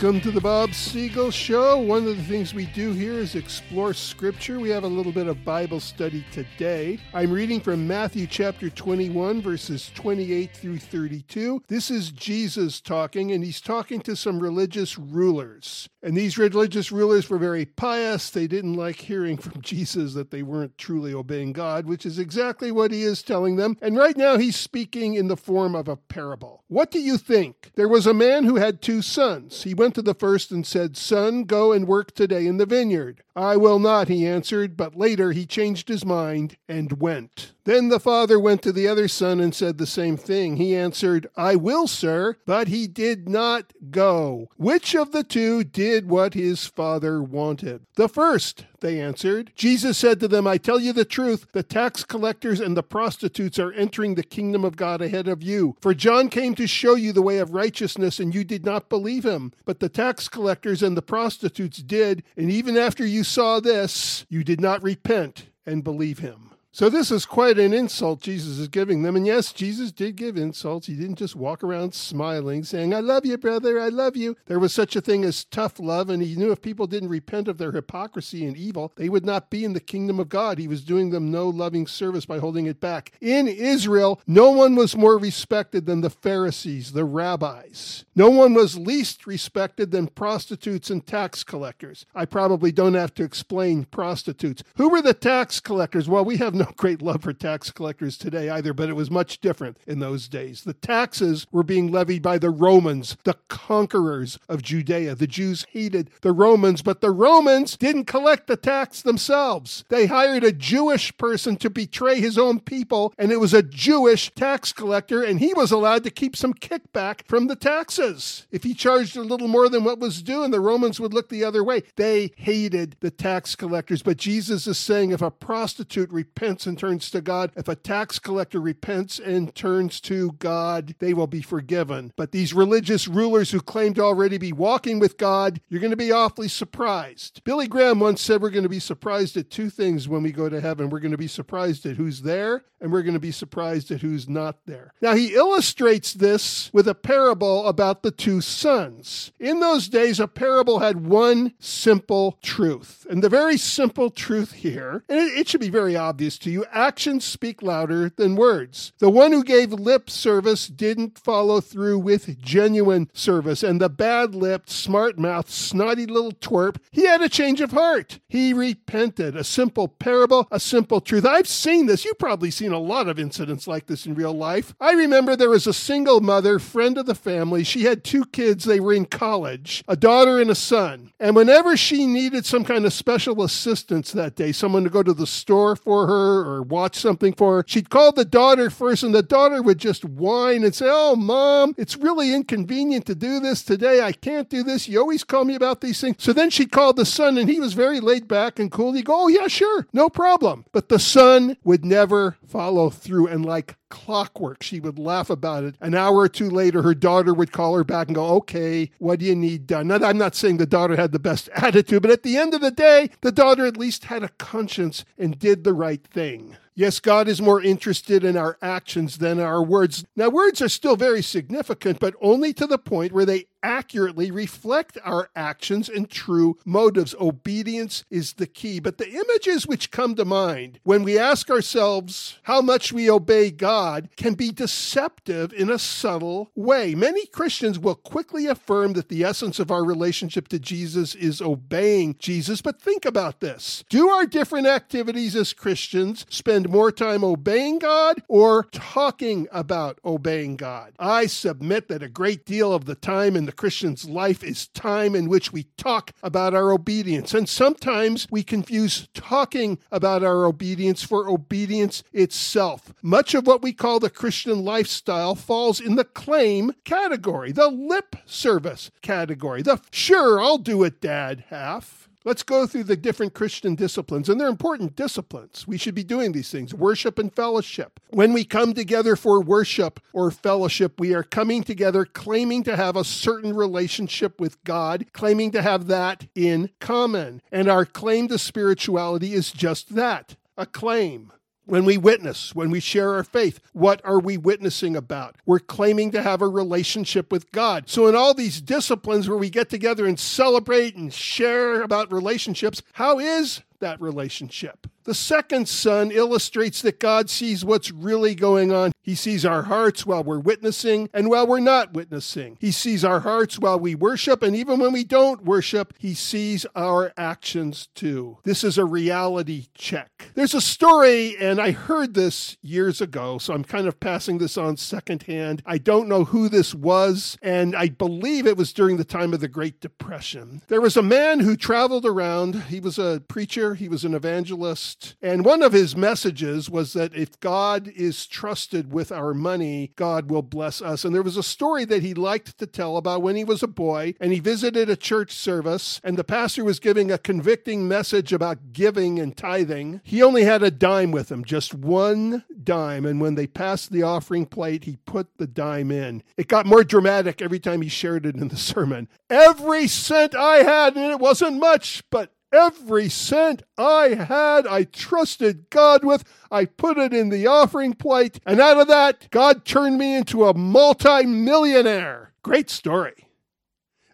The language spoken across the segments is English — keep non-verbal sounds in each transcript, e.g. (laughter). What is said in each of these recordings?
to the Bob Siegel Show. One of the things we do here is explore Scripture. We have a little bit of Bible study today. I'm reading from Matthew chapter 21, verses 28 through 32. This is Jesus talking, and he's talking to some religious rulers. And these religious rulers were very pious. They didn't like hearing from (laughs) Jesus that they weren't truly obeying God, which is exactly what he is telling them. And right now he's speaking in the form of a parable. What do you think? There was a man who had two sons. He went to the first and said, Son, go and work today in the vineyard. I will not, he answered, but later he changed his mind and went. Then the father went to the other son and said the same thing. He answered, I will, sir, but he did not go. Which of the two did what his father wanted? The first, they answered. Jesus said to them, I tell you the truth, the tax collectors and the prostitutes are entering the kingdom of God ahead of you. For John came to show you the way of righteousness, and you did not believe him. But the tax collectors and the prostitutes did, and even after you saw this, you did not repent and believe him. So this is quite an insult Jesus is giving them. And yes, Jesus did give insults. He didn't just walk around smiling, saying, I love you, brother, I love you. There was such a thing as tough love, and he knew if people didn't repent of their hypocrisy and evil, they would not be in the kingdom of God. He was doing them no loving service by holding it back. In Israel, no one was more respected than the Pharisees, the rabbis. No one was least respected than prostitutes and tax collectors. I probably don't have to explain prostitutes. Who were the tax collectors? Well, we have no great love for tax collectors today either, but it was much different in those days. The taxes were being levied by the Romans, the conquerors of Judea. The Jews hated the Romans, but the Romans didn't collect the tax themselves. They hired a Jewish person to betray his own people, and it was a Jewish tax collector, and he was allowed to keep some kickback from the taxes. If he charged a little more than what was due, and the Romans would look the other way, they hated the tax collectors. But Jesus is saying if a prostitute repents, repents and turns to God, if a tax collector repents and turns to God, they will be forgiven. But these religious rulers who claim to already be walking with God, you're going to be awfully surprised. Billy Graham once said we're going to be surprised at two things when we go to heaven. We're going to be surprised at who's there, and we're going to be surprised at who's not there. Now, he illustrates this with a parable about the two sons. In those days, a parable had one simple truth. And the very simple truth here, and it, should be very obvious to you, actions speak louder than words. The one who gave lip service didn't follow through with genuine service, and the bad lipped, smart mouthed, snotty little twerp, he had a change of heart. He repented. A simple parable, a simple truth. I've seen this. You've probably seen a lot of incidents like this in real life. I remember there was a single mother, friend of the family. She had two kids. They were in college, a daughter and a son. And whenever she needed some kind of special assistance that day, someone to go to the store for her, or watch something for her, she'd call the daughter first, and the daughter would just whine and say, Oh, mom, it's really inconvenient to do this today. I can't do this. You always call me about these things. So then she called the son, and he was very laid back and cool. He'd go, Oh, yeah, sure, no problem. But the son would never follow through. And like clockwork. She would laugh about it. An hour or two later, her daughter would call her back and go, Okay, what do you need done? Now, I'm not saying the daughter had the best (laughs) attitude, but at the end of the day, the daughter at least had a conscience and did the right thing. Yes, God is more interested in our actions than our words. Now, words are still very significant, but only to the point where they accurately reflect our actions and true motives. Obedience is the key. But the images which come to mind when we ask ourselves how much we obey God can be deceptive in a subtle way. Many Christians will quickly affirm that the essence of our relationship to Jesus is obeying Jesus. But think about this do our different activities as Christians spend more time obeying God or talking about obeying God? I submit that a great deal of the time in the Christian's life is time in which we talk about our obedience. And sometimes we confuse talking about our obedience for obedience itself. Much of what we call the Christian lifestyle falls in the claim category, the lip service category, the sure, I'll do it, Dad half. Let's go through the different Christian disciplines, and they're important disciplines. We should be doing these things worship and fellowship. When we come together for worship or fellowship, we are coming together claiming to have a certain relationship with God, claiming to have that in common. And our claim to spirituality is just that a claim. When we witness, when we share our faith, what are we witnessing about? We're claiming to have a relationship with God. So, in all these disciplines where we get together and celebrate and share about relationships, how is that relationship? The second son illustrates that God sees what's really going on. He sees our hearts while we're witnessing and while we're not witnessing. He sees our hearts while we worship, and even when we don't worship, He sees our actions too. This is a reality check. There's a story, and I heard this years ago, so I'm kind of passing this on secondhand. I don't know who this was, and I believe it was during the time of the Great Depression. There was a man who traveled around, he was a preacher, he was an evangelist and one of his messages was that if God is trusted with our money, God will bless us. And there was a story that he liked to tell about when he was a boy and he visited a church service and the pastor was giving a convicting message about giving and tithing. He only had a dime with him, just one dime. And when they passed the offering plate, he put the dime in. It got more dramatic every time he shared it in the (laughs) sermon. Every cent I had, and it wasn't much, but Every cent I had, I trusted God with. I put it in the offering plate, and out of that, God turned me into a multi-millionaire. Great story.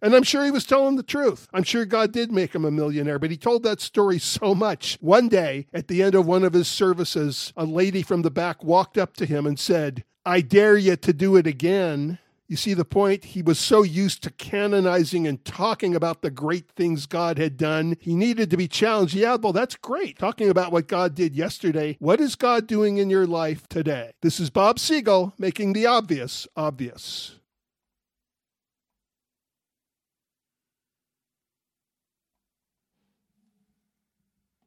And I'm sure he was telling the truth. I'm sure God did make him a millionaire, but he told that story so much. One day, at the end of one of his services, a lady from the back walked up to him and said, I dare you to do it again. You see the point? He was so used to canonizing and talking about the great things God had done. He needed to be challenged. Yeah, well, that's great. Talking about what God did yesterday. What is God doing in your life today? This is Bob Siegel making the obvious obvious.